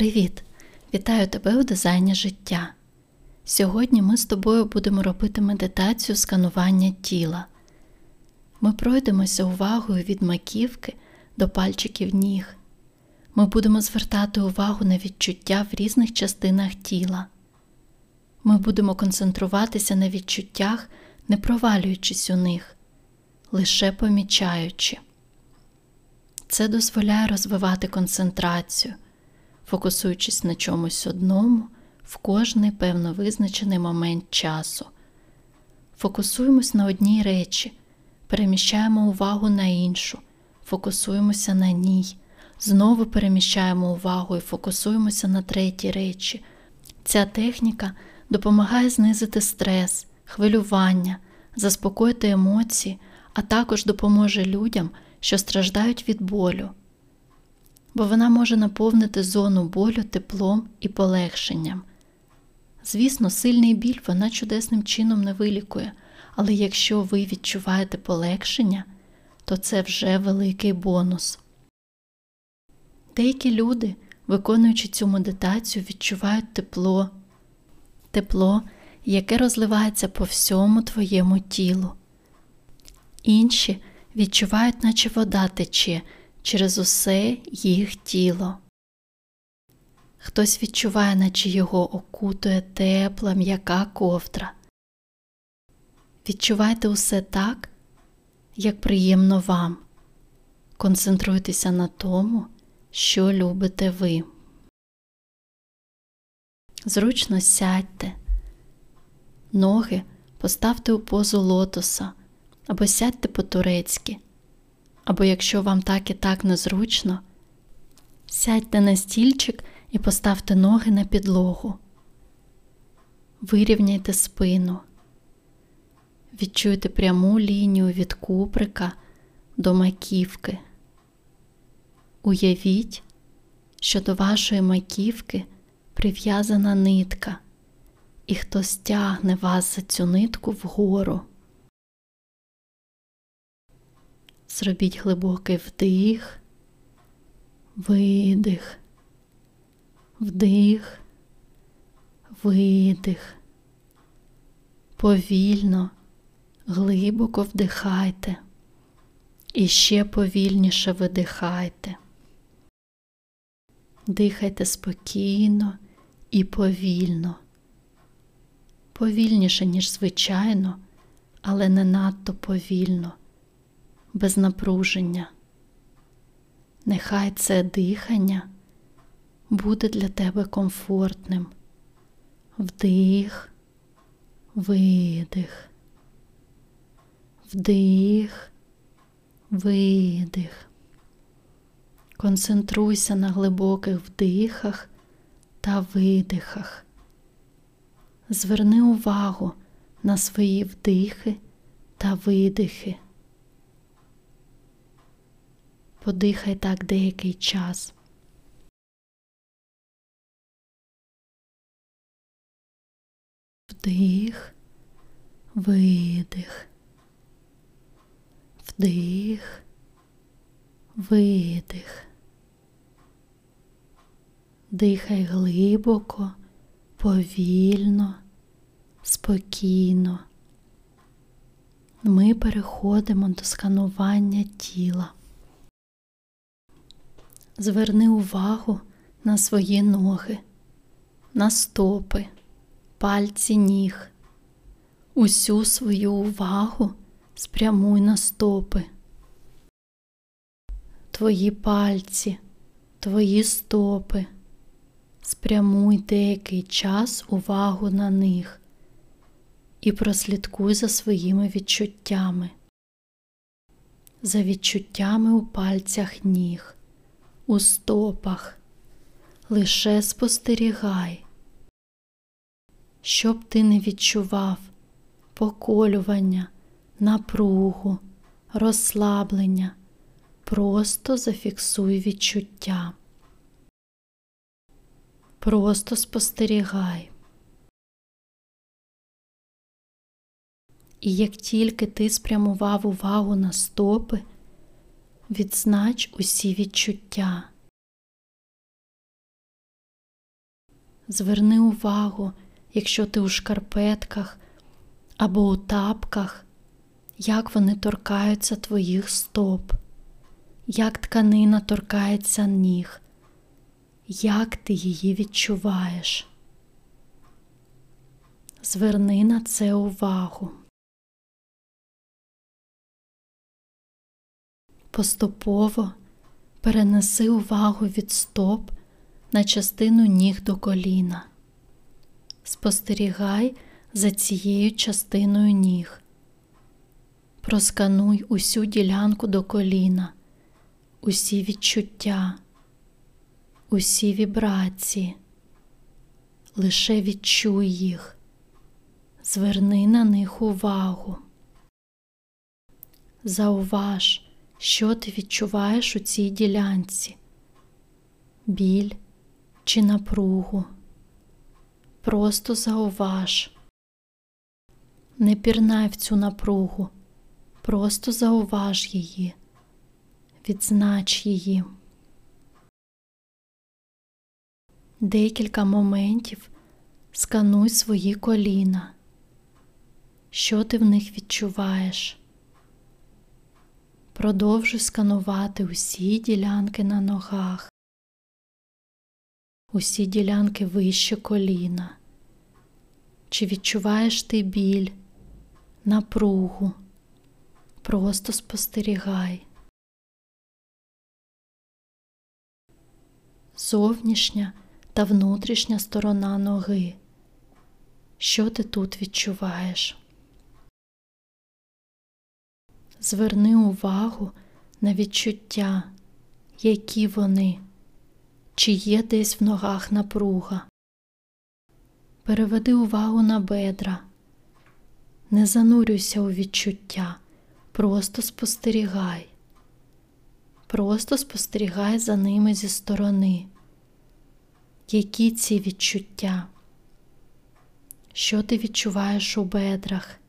Привіт! Вітаю тебе у дизайні життя. Сьогодні ми з тобою будемо робити медитацію сканування тіла. Ми пройдемося увагою від маківки до пальчиків ніг. Ми будемо звертати увагу на відчуття в різних частинах тіла. Ми будемо концентруватися на відчуттях, не провалюючись у них, лише помічаючи. Це дозволяє розвивати концентрацію, фокусуючись на чомусь одному в кожний певно визначений момент часу. Фокусуємось на одній речі, переміщаємо увагу на іншу, фокусуємося на ній, знову переміщаємо увагу і фокусуємося на третій речі. Ця техніка допомагає знизити стрес, хвилювання, заспокоїти емоції, а також допоможе людям, що страждають від болю, бо вона може наповнити зону болю теплом і полегшенням. Звісно, сильний біль вона чудесним чином не вилікує, але якщо ви відчуваєте полегшення, то це вже великий бонус. Деякі люди, виконуючи цю медитацію, відчувають тепло, тепло, яке розливається по всьому твоєму тілу. Інші відчувають, наче вода тече через усе їх тіло. Хтось відчуває, наче його окутує тепла, м'яка ковдра. Відчувайте усе так, як приємно вам. Концентруйтеся на тому, що любите ви. Зручно сядьте, ноги поставте у позу лотоса або сядьте по-турецьки, або якщо вам так і так незручно, сядьте на стільчик і поставте ноги на підлогу. Вирівняйте спину. Відчуйте пряму лінію від куприка до маківки. Уявіть, що до вашої маківки прив'язана нитка, і хтось тягне вас за цю нитку вгору. Зробіть глибокий вдих, видих, вдих, видих. Повільно, глибоко вдихайте і ще повільніше видихайте. Дихайте спокійно і повільно, повільніше, ніж звичайно, але не надто повільно без напруження. Нехай це дихання буде для тебе комфортним. Вдих, видих, вдих, видих. Концентруйся на глибоких вдихах та видихах. Зверни увагу на свої вдихи та видихи. Подихай так деякий час. Вдих, видих, вдих, видих. Дихай глибоко, повільно, спокійно. Ми переходимо до сканування тіла. Зверни увагу на свої ноги, на стопи, пальці ніг. Усю свою увагу спрямуй на стопи. Твої пальці, твої стопи. Спрямуй деякий час увагу на них і прослідкуй за своїми відчуттями, за відчуттями у пальцях ніг у стопах, лише спостерігай, щоб ти не відчував поколювання, напругу, розслаблення, просто зафіксуй відчуття. Просто спостерігай. І як тільки ти спрямував увагу на стопи, відзнач усі відчуття. Зверни увагу, якщо ти у шкарпетках або у тапках, як вони торкаються твоїх стоп, як тканина торкається ніг, як ти її відчуваєш. Зверни на це увагу. Поступово перенеси увагу від стоп на частину ніг до коліна. Спостерігай за цією частиною ніг. Проскануй усю ділянку до коліна, усі відчуття, усі вібрації. Лише відчуй їх, зверни на них увагу. Зауваж, що ти відчуваєш у цій ділянці, біль чи напругу. Просто зауваж. Не пірнай в цю напругу, просто зауваж її, відзнач її. Декілька моментів скануй свої коліна. Що ти в них відчуваєш? Продовжуй сканувати усі ділянки на ногах, усі ділянки вище коліна. Чи відчуваєш ти біль, напругу? Просто спостерігай. Зовнішня та внутрішня сторона ноги. Що ти тут відчуваєш? Зверни увагу на відчуття, які вони, чи є десь в ногах напруга. Переведи увагу на бедра, не занурюйся у відчуття, просто спостерігай, просто спостерігай за ними зі сторони. Які ці відчуття? Що ти відчуваєш у бедрах?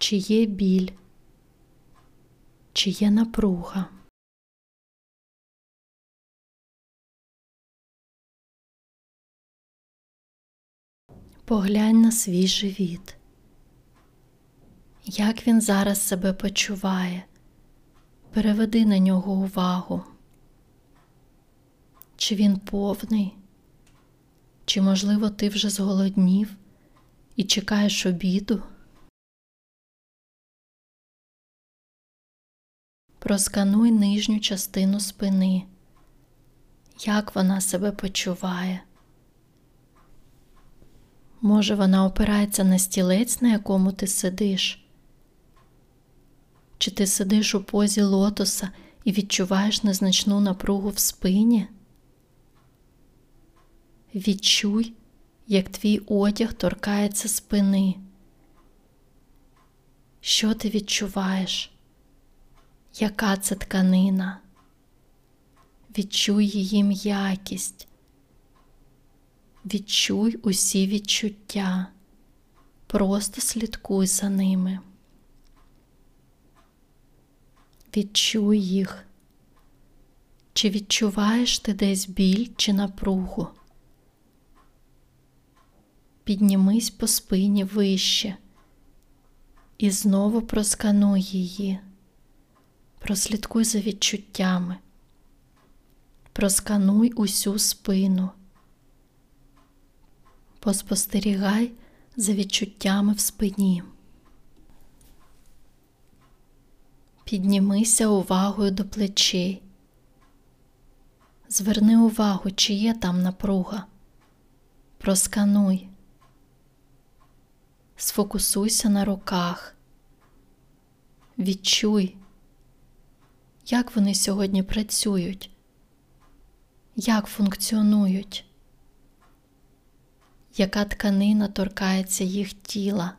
Чи є біль, чи є напруга? Поглянь на свій живіт, як він зараз себе почуває, переведи на нього увагу, чи він повний, чи, можливо, ти вже зголоднів і чекаєш обіду. Проскануй нижню частину спини, як вона себе почуває. Може, вона опирається на стілець, на якому ти сидиш? Чи ти сидиш у позі лотоса і відчуваєш незначну напругу в спині? Відчуй, як твій одяг торкається спини. Що ти відчуваєш? Яка це тканина? Відчуй її м'якість. Відчуй усі відчуття, просто слідкуй за ними. Відчуй їх. Чи відчуваєш ти десь біль чи напругу? Піднімись по спині вище і знову проскануй її, прослідкуй за відчуттями, проскануй усю спину. Поспостерігай за відчуттями в спині. Піднімися увагою до плечей. Зверни увагу, чи є там напруга. Проскануй. Сфокусуйся на руках. Відчуй, як вони сьогодні працюють, як функціонують яка тканина торкається їх тіла,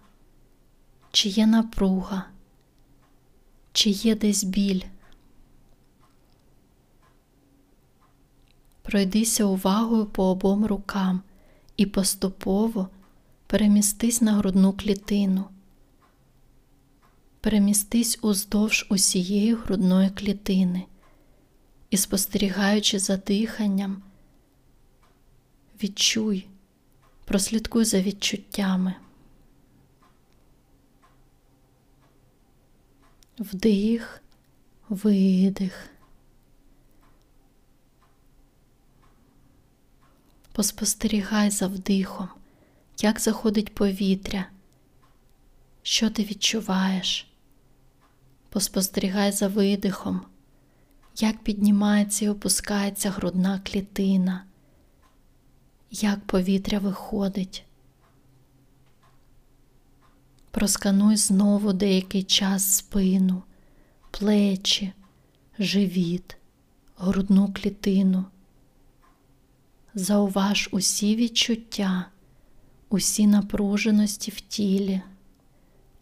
чи є напруга, чи є десь біль. Пройдися увагою по обом рукам і поступово перемістись на грудну клітину. Перемістись уздовж усієї грудної клітини і, спостерігаючи за диханням, Відчуй, прослідкуй за відчуттями. Вдих, видих. Поспостерігай за вдихом, як заходить повітря, що ти відчуваєш. Поспостерігай за видихом, як піднімається і опускається грудна клітина, як повітря виходить. Проскануй знову деякий час спину, плечі, живіт, грудну клітину. Зауваж усі відчуття, усі напруженості в тілі,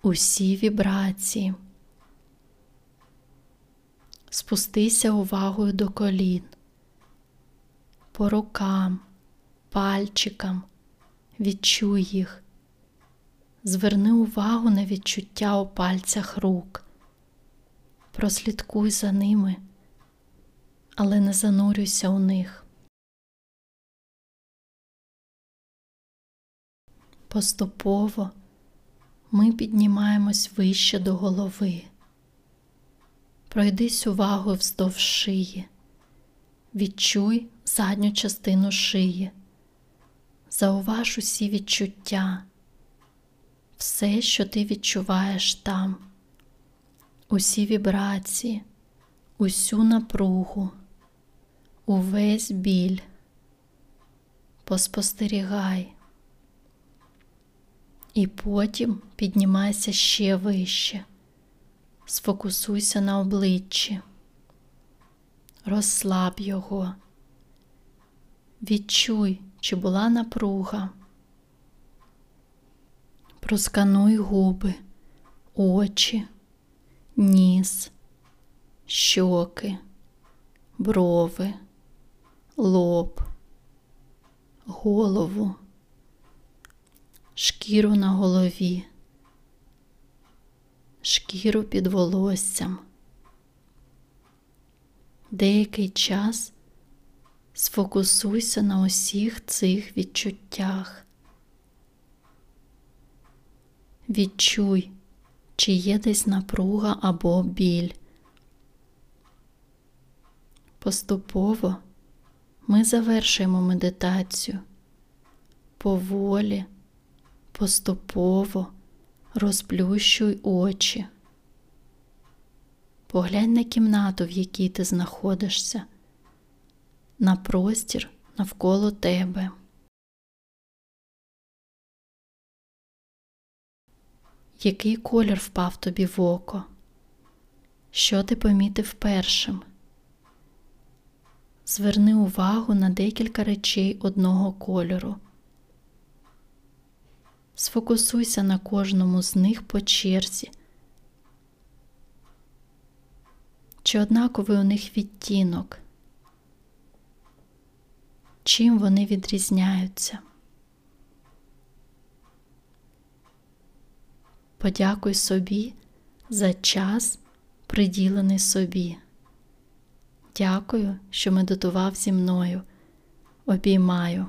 усі вібрації. Спустися увагою до колін, по рукам, пальчикам, відчуй їх. Зверни увагу на відчуття у пальцях рук, прослідкуй за ними, але не занурюйся у них. Поступово ми піднімаємось вище до голови. Пройдись увагою вздовж шиї, відчуй задню частину шиї, зауваж усі відчуття, все, що ти відчуваєш там, усі вібрації, усю напругу, увесь біль. Поспостерігай. І потім піднімайся ще вище, сфокусуйся на обличчі, розслаб його, відчуй, чи була напруга, проскануй губи, очі, ніс, щоки, брови, лоб, голову шкіру на голові, шкіру під волоссям. Деякий час сфокусуйся на усіх цих відчуттях. Відчуй, чи є десь напруга або біль. Поступово ми завершуємо медитацію поволі поступово розплющуй очі. Поглянь на кімнату, в якій ти знаходишся, на простір навколо тебе. Який колір впав тобі в око? Що ти помітив першим? Зверни увагу на декілька речей одного кольору. Сфокусуйся на кожному з них по черзі. Чи однаковий у них відтінок? Чим вони відрізняються? Подякуй собі за час, приділений собі. Дякую, що медитував зі мною. Обіймаю.